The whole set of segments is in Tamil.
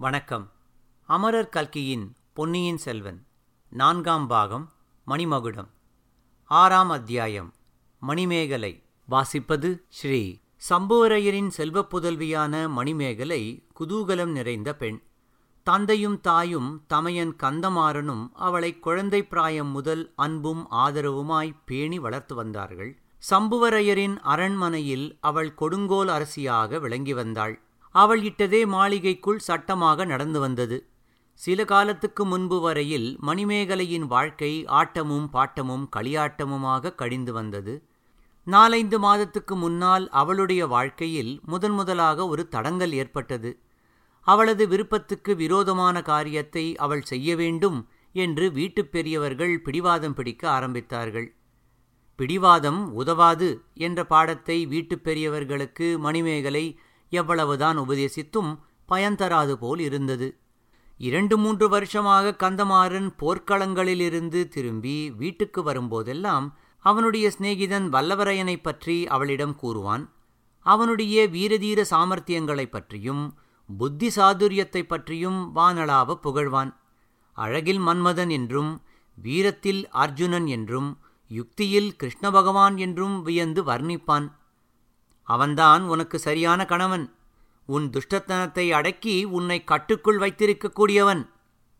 வணக்கம். அமரர் கல்கியின் பொன்னியின் செல்வன் நான்காம் பாகம் மணிமகுடம். ஆறாம் அத்தியாயம் மணிமேகலை. வாசிப்பது ஸ்ரீ சம்புவரையரின் செல்வப் புதல்வியான மணிமேகலை குதூகலம் நிறைந்த பெண். தந்தையும் தாயும் தமையன் கந்தமாறனும் அவளை குழந்தை பிராயம் முதல் அன்பும் ஆதரவுமாய் பேணி வளர்த்து வந்தார்கள். சம்புவரையரின் அரண்மனையில் அவள் கொடுங்கோல் அரசியாக விளங்கி வந்தாள். அவள் இட்டதே மாளிகைக்குள் சட்டமாக நடந்து வந்தது. சில காலத்துக்கு முன்பு வரையில் மணிமேகலையின் வாழ்க்கை ஆட்டமும் பாட்டமும் களியாட்டமுமாக கழிந்து வந்தது. நாலைந்து மாதத்துக்கு முன்னால் அவளுடைய வாழ்க்கையில் முதன் முதலாக ஒரு தடங்கல் ஏற்பட்டது. அவளது விருப்பத்துக்கு விரோதமான காரியத்தை அவள் செய்ய வேண்டும் என்று வீட்டுப் பெரியவர்கள் பிடிவாதம் பிடிக்க ஆரம்பித்தார்கள். பிடிவாதம் உதவாது என்ற பாடத்தை வீட்டுப் பெரியவர்களுக்கு மணிமேகலை எவ்வளவுதான் உபதேசித்தும் பயன்தராது போல் இருந்தது. இரண்டு மூன்று வருஷமாக கந்தமாறன் போர்க்களங்களிலிருந்து திரும்பி வீட்டுக்கு வரும்போதெல்லாம் அவனுடைய சிநேகிதன் வல்லவரையனைப் பற்றி அவளிடம் கூறுவான். அவனுடைய வீரதீர சாமர்த்தியங்களைப் பற்றியும் புத்தி சாதுரியத்தைப் பற்றியும் வானளாவ புகழ்வான். அழகில் மன்மதன் என்றும் வீரத்தில் அர்ஜுனன் என்றும் யுக்தியில் கிருஷ்ண பகவான் என்றும் வியந்து வர்ணிப்பான். அவன்தான் உனக்கு சரியான கணவன். உன் துஷ்டத்தனத்தை அடக்கி உன்னை கட்டுக்குள் வைத்திருக்கக்கூடியவன்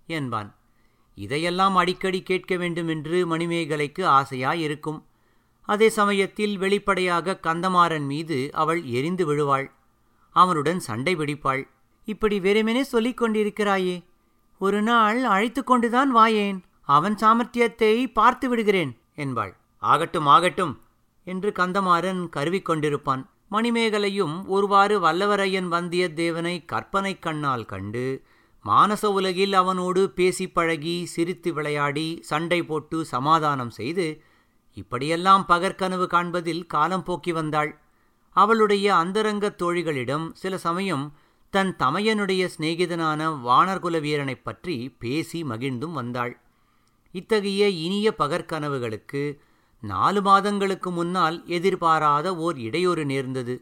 என்பான். இதையெல்லாம் அடிக்கடி கேட்க வேண்டும் என்று மணிமேகலைக்கு ஆசையாயிருக்கும். அதே சமயத்தில் வெளிப்படையாக கந்தமாறன் மீது அவள் எரிந்து விழுவாள். அவனுடன் சண்டை பிடிப்பாள். இப்படி வெறுமெனே சொல்லிக் கொண்டிருக்கிறாயே. ஒரு நாள் அழைத்து கொண்டுதான் வாயேன். அவன் சாமர்த்தியத்தை பார்த்து விடுகிறேன் என்பாள். ஆகட்டும் ஆகட்டும் என்று கந்தமாறன் கருவிக்கொண்டிருப்பான் மணிமேகலையும் ஒருவாறு வல்லவரையன் வந்தியத்தேவனை கற்பனை கண்ணால் கண்டு மானச உலகில் அவனோடு பேசி பழகி சிரித்து விளையாடி சண்டை போட்டு சமாதானம் செய்து இப்படியெல்லாம் பகற்கனவு காண்பதில் காலம் போக்கி வந்தாள். அவளுடைய அந்தரங்கத் தோழிகளிடம் சில சமயம் தன் தமையனுடைய சிநேகிதனான வானர்குல வீரனைப் பற்றி பேசி மகிழ்ந்தும் வந்தாள். இத்தகைய இனிய பகற்கனவுகளுக்கு நாலு மாதங்களுக்கு முன்னால் எதிர்பாராத ஓர் இடையூறு நேர்ந்தது.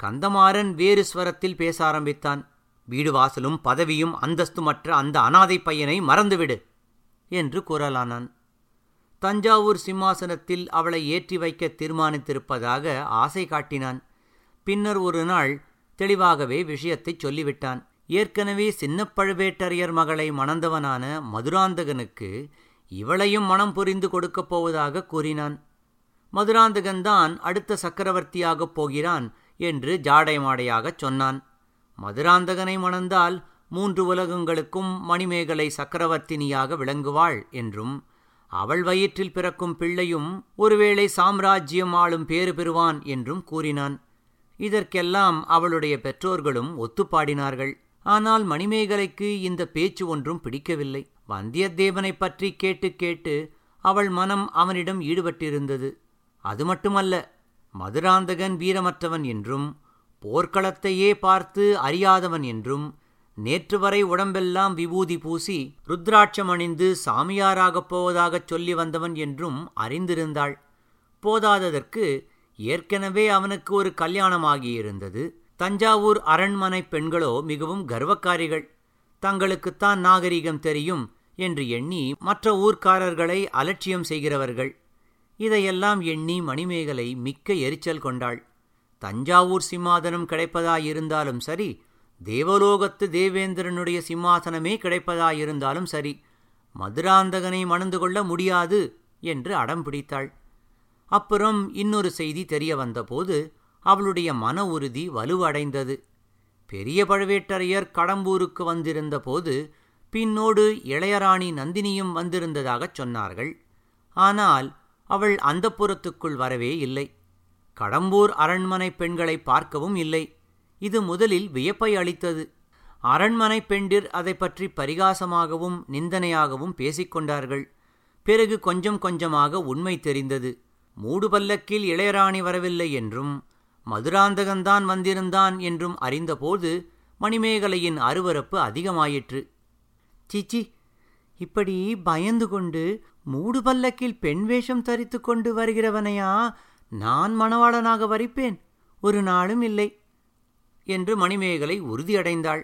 கந்தமாறன் வேறு ஸ்வரத்தில் பேச ஆரம்பித்தான். வீடு வாசலும் பதவியும் அந்தஸ்துமற்ற அந்த அனாதை பையனை மறந்துவிடு என்று கூறலானான். தஞ்சாவூர் சிம்மாசனத்தில் அவளை ஏற்றி வைக்க தீர்மானித்திருப்பதாக ஆசை காட்டினான். பின்னர் ஒரு நாள் தெளிவாகவே விஷயத்தை சொல்லிவிட்டான். ஏற்கனவே சின்ன பழுவேட்டரையர் மகளை மணந்தவனான மதுராந்தகனுக்கு இவளையும் மனம் புரிந்து கொடுக்கப் போவதாக கூறினான். மதுராந்தகன்தான் அடுத்த சக்கரவர்த்தியாகப் போகிறான் என்று ஜாடைமாடையாகச் சொன்னான். மதுராந்தகனை மணந்தால் மூன்று உலகங்களுக்கும் மணிமேகலை சக்கரவர்த்தினியாக விளங்குவாள் என்றும் அவள் வயிற்றில் பிறக்கும் பிள்ளையும் ஒருவேளை சாம்ராஜ்யம் ஆளும் பேறு பெறுவான் என்றும் கூறினான். இதற்கெல்லாம் அவளுடைய பெற்றோர்களும் ஒத்துப்பாடினார்கள். ஆனால் மணிமேகலைக்கு இந்த பேச்சு ஒன்றும் பிடிக்கவில்லை. வந்தியத்தேவனைப் பற்றி கேட்டு கேட்டு அவள் மனம் அவனிடம் ஈடுபட்டிருந்தது. அது மட்டுமல்ல மதுராந்தகன் வீரமற்றவன் என்றும் போர்க்களத்தையே பார்த்து அறியாதவன் என்றும் நேற்று வரை உடம்பெல்லாம் விபூதி பூசி ருத்ராட்சம் அணிந்து சாமியாராகப் போவதாகச் சொல்லி வந்தவன் என்றும் அறிந்திருந்தாள். போதாததற்கு ஏற்கனவே அவனுக்கு ஒரு கல்யாணமாகியிருந்தது. தஞ்சாவூர் அரண்மனை பெண்களோ மிகவும் கர்வக்காரிகள். தங்களுக்குத்தான் நாகரிகம் தெரியும் என்று எண்ணி மற்ற ஊர்க்காரர்களை அலட்சியம் செய்கிறவர்கள். இதையெல்லாம் எண்ணி மணிமேகலை மிக்க எரிச்சல் கொண்டாள். தஞ்சாவூர் சிம்மாதனம் கிடைப்பதாயிருந்தாலும் சரி தேவலோகத்து தேவேந்திரனுடைய சிம்மாசனமே கிடைப்பதாயிருந்தாலும் சரி மதுராந்தகனை மணந்து கொள்ள முடியாது என்று அடம் பிடித்தாள். அப்புறம் இன்னொரு செய்தி தெரிய வந்தபோது அவளுடைய மன உறுதி வலுவடைந்தது. பெரிய பழுவேட்டரையர் கடம்பூருக்கு வந்திருந்த போது பின்னோடு இளையராணி நந்தினியும் வந்திருந்ததாகச் சொன்னார்கள். ஆனால் அவள் அந்த புறத்துக்குள் வரவே இல்லை. கடம்பூர் அரண்மனை பெண்களை பார்க்கவும் இல்லை. இது முதலில் வியப்பை அளித்தது. அரண்மனை பெண்டிர் அதை பற்றி பரிகாசமாகவும் நிந்தனையாகவும் பேசிக்கொண்டார்கள் பிறகு கொஞ்சம் கொஞ்சமாக உண்மை தெரிந்தது. மூடு பல்லக்கில் இளையராணி வரவில்லை என்றும் மதுராந்தகன்தான் வந்திருந்தான் என்றும் அறிந்தபோது மணிமேகலையின் அருவரப்பு அதிகமாயிற்று. சீச்சி இப்படி பயந்து கொண்டு மூடு பல்லக்கில் பெண் வேஷம் தரித்து கொண்டு வருகிறவனையா? நான் மணவாளனாக வரிப்பேன். ஒரு நாளும் இல்லை என்று மணிமேகலை உறுதியடைந்தாள்.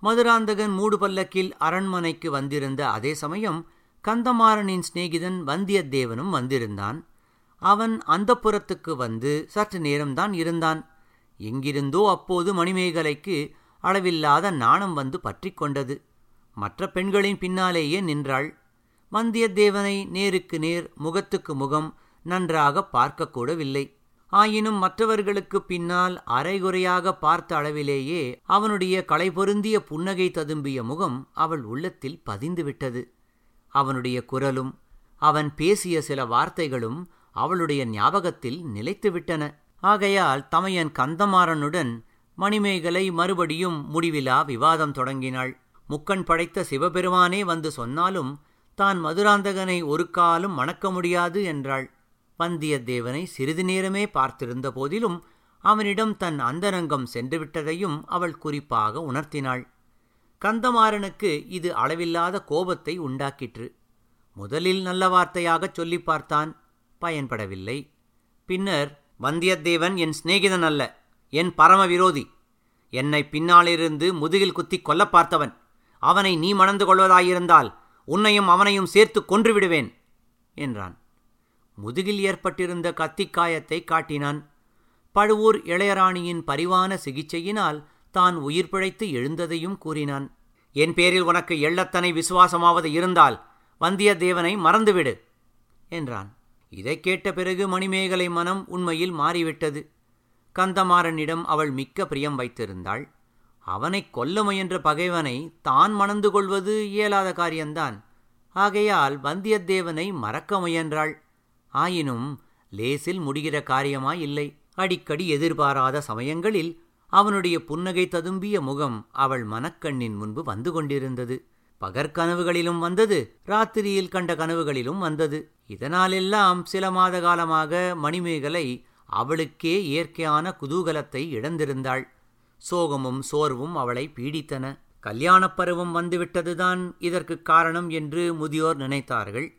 மதுராந்தகன் மூடு பல்லக்கில் அரண்மனைக்கு வந்திருந்த அதே சமயம் கந்தமாறனின் சிநேகிதன் வந்தியத்தேவனும் வந்திருந்தான். அவன் அந்த புறத்துக்கு வந்து சற்று நேரம்தான் இருந்தான். எங்கிருந்தோ அப்போது மணிமேகலைக்கு அளவில்லாத நாணம் வந்து பற்றி கொண்டது. மற்ற பெண்களின் பின்னாலேயே நின்றாள். வந்தியத்தேவனை நேருக்கு நேர் முகத்துக்கு முகம் நன்றாக பார்க்கக்கூடவில்லை ஆயினும் மற்றவர்களுக்கு பின்னால் அரைகுறையாக பார்த்த அளவிலேயே அவனுடைய களை பொருந்திய புன்னகை ததும்பிய முகம் அவள் உள்ளத்தில் பதிந்துவிட்டது. அவனுடைய குரலும் அவன் பேசிய சில வார்த்தைகளும் அவளுடைய ஞாபகத்தில் நிலைத்துவிட்டன. ஆகையால் தமையன் கந்தமாறனுடன் மணிமேகலை மறுபடியும் முடிவிலா விவாதம் தொடங்கினாள். முக்கன் படைத்த சிவபெருமானே வந்து சொன்னாலும் தான் மதுராந்தகனை ஒரு காலும் மணக்க முடியாது என்றாள். வந்தியத்தேவனை சிறிது நேரமே பார்த்திருந்த போதிலும் அவனிடம் தன் அந்தரங்கம் சென்றுவிட்டதையும் அவள் குறிப்பாக உணர்த்தினாள். கந்தமாறனுக்கு இது அளவில்லாத கோபத்தை உண்டாக்கிற்று. முதலில் நல்ல வார்த்தையாகச் சொல்லி பார்த்தான். பயன்படவில்லை. பின்னர் வந்தியத்தேவன் என் சிநேகிதன் அல்ல என் பரம விரோதி என்னை பின்னாலிருந்து முதுகில் குத்தி கொல்ல பார்த்தவன். அவனை நீ மணந்து கொள்வதாயிருந்தால் உன்னையும் அவனையும் சேர்த்து கொன்று விடுவேன் என்றான். முதுகில் ஏற்பட்டிருந்த கத்திக்காயத்தை காட்டினான். பழுவூர் இளையராணியின் பரிவான சிகிச்சையினால் தான் உயிர் பிழைத்து எழுந்ததையும் கூறினான். என் பேரில் உனக்கு எள்ளத்தனை விசுவாசமாவது இருந்தால் வந்தியத்தேவனை மறந்துவிடு என்றான். இதைக் கேட்ட பிறகு மணிமேகலை மனம் உண்மையில் மாறிவிட்டது. கந்தமாறனிடம் அவள் மிக்க பிரியம் வைத்திருந்தாள். அவனை கொல்ல முயன்ற பகைவனை தான் மணந்து கொள்வது இயலாத காரியம்தான் ஆகையால் வந்தியத்தேவனை மறக்க முயன்றாள். ஆயினும் லேசில் முடிகிற காரியமாயில்லை. அடிக்கடி எதிர்பாராத சமயங்களில் அவனுடைய புன்னகை ததும்பிய முகம் அவள் மனக்கண்ணின் முன்பு வந்து கொண்டிருந்தது. பகற்கனவுகளிலும் வந்தது. ராத்திரியில் கண்ட கனவுகளிலும் வந்தது. இதனாலெல்லாம் சில மாத காலமாக மணிமேகலை அவளுக்கே இயற்கையான குதூகலத்தை இழந்திருந்தாள். சோகமும் சோர்வும் அவளை பீடித்தன. கல்யாணப் பருவம் வந்துவிட்டதுதான் இதற்குக் காரணம் என்று முதியோர் நினைத்தார்கள்.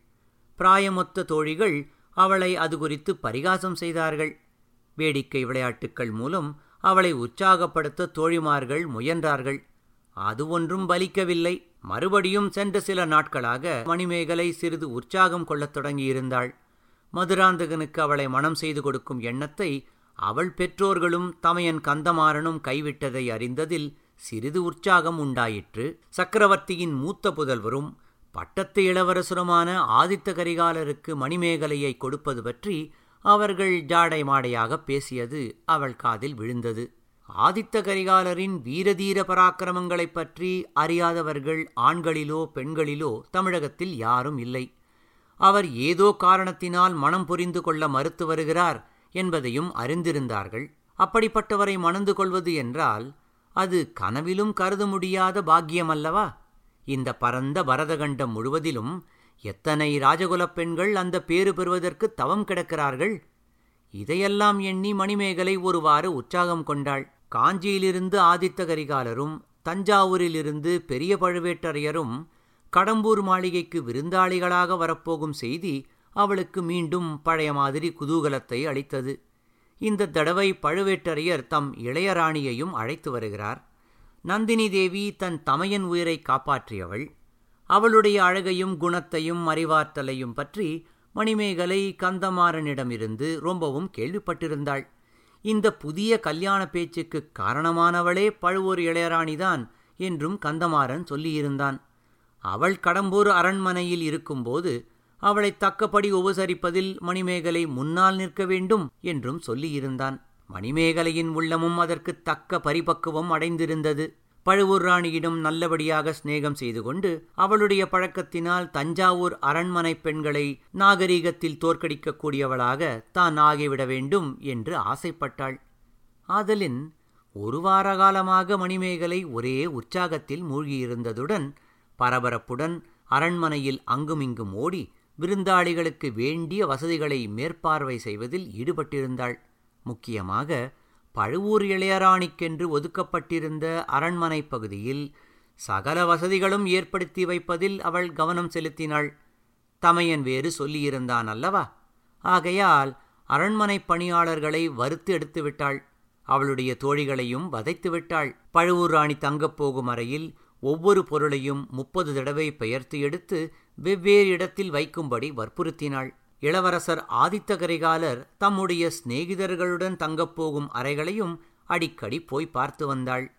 பிராயமொத்த தோழிகள் அவளை அது குறித்து பரிகாசம் செய்தார்கள். வேடிக்கை விளையாட்டுக்கள் மூலம் அவளை உற்சாகப்படுத்த தோழிமார்கள் முயன்றார்கள். அது ஒன்றும் பலிக்கவில்லை. மறுபடியும் சென்ற சில நாட்களாக மணிமேகலை சிறிது உற்சாகம் கொள்ளத் தொடங்கியிருந்தாள். மதுராந்தகனுக்கு அவளை மனம் செய்து கொடுக்கும் எண்ணத்தை அவள் பெற்றோர்களும் தமையன் கந்தமாறனும் கைவிட்டதை அறிந்ததில் சிறிது உற்சாகம் உண்டாயிற்று. சக்கரவர்த்தியின் மூத்த புதல்வரும் பட்டத்து இளவரசருமான ஆதித்த கரிகாலருக்கு மணிமேகலையை கொடுப்பது பற்றி அவர்கள் ஜாடை மாடையாக பேசியது அவள் காதில் விழுந்தது. ஆதித்த கரிகாலரின் வீரதீர பராக்கிரமங்களைப் பற்றி அறியாதவர்கள் ஆண்களிலோ பெண்களிலோ தமிழகத்தில் யாரும் இல்லை. அவர் ஏதோ காரணத்தினால் மனம் புரிந்து கொள்ள மறுத்து வருகிறார் என்பதையும் அறிந்திருந்தார்கள். அப்படிப்பட்டவரை மணந்து கொள்வது என்றால் அது கனவிலும் கருத முடியாத பாக்கியமல்லவா? இந்த பரந்த பரதகண்டம் முழுவதிலும் எத்தனை ராஜகுலப் பெண்கள் அந்த பேறு பெறுவதற்கு தவம் கிடக்கிறார்கள்? இதையெல்லாம் எண்ணி மணிமேகலை ஒருவாறு உற்சாகம் கொண்டாள். காஞ்சியிலிருந்து ஆதித்த கரிகாலரும் தஞ்சாவூரிலிருந்து பெரிய பழுவேட்டரையரும் கடம்பூர் மாளிகைக்கு விருந்தாளிகளாக வரப்போகும் செய்தி அவளுக்கு மீண்டும் பழைய மாதிரி குதூகலத்தை அளித்தது. இந்த தடவை பழுவேட்டரையர் தம் இளையராணியையும் அழைத்து வருகிறார். நந்தினி தேவி தன் தமையன் உயிரை காப்பாற்றியவள். அவளுடைய அழகையும் குணத்தையும் அறிவாற்றலையும் பற்றி மணிமேகலை கந்தமாறனிடமிருந்து ரொம்பவும் கேள்விப்பட்டிருந்தாள். இந்த புதிய கல்யாண பேச்சுக்கு காரணமானவளே பழுவூர் இளையராணிதான் என்றும் கந்தமாறன் சொல்லியிருந்தான். அவள் கடம்பூர் அரண்மனையில் இருக்கும்போது அவளை தக்கபடி உபசரிப்பதில் மணிமேகலை முன்னால் நிற்க வேண்டும் என்றும் சொல்லியிருந்தான். மணிமேகலையின் உள்ளமும் அதற்கு தக்க பரிபக்குவம் அடைந்திருந்தது. பழுவூர் ராணியிடம் நல்லபடியாக சிநேகம் செய்து கொண்டு அவளுடைய பழக்கத்தினால் தஞ்சாவூர் அரண்மனை பெண்களை நாகரீகத்தில் தோற்கடிக்கக்கூடியவளாக தான் ஆகிவிட வேண்டும் என்று ஆசைப்பட்டாள். ஆதலின் ஒரு வார காலமாக மணிமேகலை ஒரே உற்சாகத்தில் மூழ்கியிருந்ததுடன் பரபரப்புடன் அரண்மனையில் அங்குமிங்கும் ஓடி விருந்தாளிகளுக்கு வேண்டிய வசதிகளை மேற்பார்வை செய்வதில் ஈடுபட்டிருந்தாள். முக்கியமாக பழுவூர் இளையராணிக்கென்று ஒதுக்கப்பட்டிருந்த அரண்மனை பகுதியில் சகல வசதிகளும் ஏற்படுத்தி வைப்பதில் அவள் கவனம் செலுத்தினாள். தமையன் வேறு சொல்லியிருந்தான் அல்லவா? ஆகையால் அரண்மனை பணியாளர்களை வறுத்து எடுத்து விட்டாள். அவளுடைய தோழிகளையும் வதைத்து விட்டாள். பழுவூர் ராணி தங்கப் போகும் அறையில் ஒவ்வொரு பொருளையும் முப்பது தடவை பெயர்த்து எடுத்து வெவ்வேறு இடத்தில் வைக்கும்படி வற்புறுத்தினாள். இளவரசர் ஆதித்த கரிகாலர் தம்முடைய சிநேகிதர்களுடன் தங்கப் போகும் அறைகளையும் அடிக்கடி போய் பார்த்து வந்தாள்.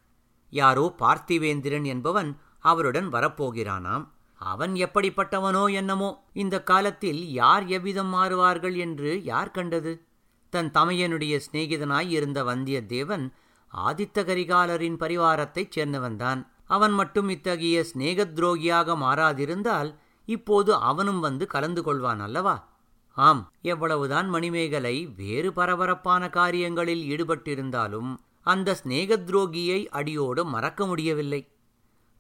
யாரோ பார்த்திவேந்திரன் என்பவன் அவருடன் வரப்போகிறானாம். அவன் எப்படிப்பட்டவனோ என்னமோ இந்த காலத்தில் யார் எவ்விதம் மாறுவார்கள் என்று யார் கண்டது? தன் தமையனுடைய சிநேகிதனாய் இருந்த வந்தியத்தேவன் ஆதித்த கரிகாலரின் பரிவாரத்தைச் சேர்ந்தவன்தான். அவன் மட்டும் இத்தகைய சிநேகத் துரோகியாக மாறாதிருந்தால் இப்போது அவனும் வந்து கலந்து கொள்வான் அல்லவா? ஆம் எவ்வளவுதான் மணிமேகலை வேறு பரபரப்பான காரியங்களில் ஈடுபட்டிருந்தாலும் அந்த சிநேக துரோகியை அடியோடு மறக்க முடியவில்லை.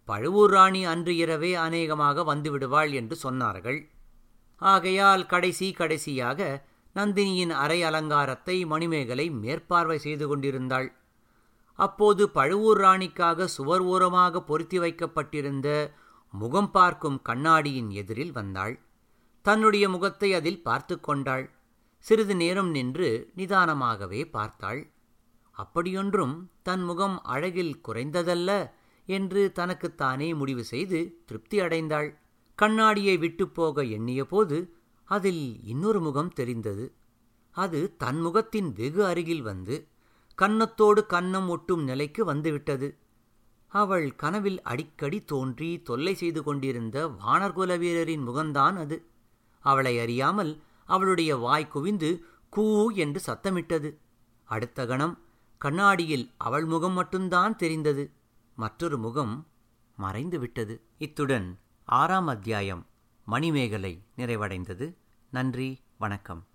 பழுவூர் ராணி அன்று இரவே அநேகமாக வந்துவிடுவாள் என்று சொன்னார்கள். ஆகையால் கடைசி கடைசியாக நந்தினியின் அரை அலங்காரத்தை மணிமேகலை மேற்பார்வை செய்து கொண்டிருந்தாள். அப்போது பழுவூர் ராணிக்காக சுவர் ஓரமாக பொருத்தி வைக்கப்பட்டிருந்த முகம் பார்க்கும் கண்ணாடியின் எதிரில் வந்தாள். தன்னுடைய முகத்தை அதில் பார்த்து கொண்டாள். சிறிது நேரம் நின்று நிதானமாகவே பார்த்தாள். அப்படியொன்றும் தன் முகம் அழகில் குறைந்ததல்ல என்று தனக்குத்தானே முடிவு செய்து திருப்தி அடைந்தாள். கண்ணாடியை விட்டுப்போக போக அதில் இன்னொரு முகம் தெரிந்தது. அது தன் முகத்தின் வெகு அருகில் வந்து கன்னத்தோடு கன்னம் ஒட்டும் நிலைக்கு வந்துவிட்டது. அவள் கனவில் அடிக்கடி தோன்றி தொல்லை செய்து கொண்டிருந்த வானர்குல வீரரின் முகம்தான் அது. அவளை அறியாமல் அவளுடைய வாய் குவிந்து கூ என்று சத்தமிட்டது. அடுத்த கணம் கண்ணாடியில் அவள் முகம் மட்டும்தான் தெரிந்தது. மற்றொரு முகம் மறைந்து விட்டது இத்துடன் ஆறாம் அத்தியாயம் மணிமேகலை நிறைவடைந்தது. நன்றி வணக்கம்.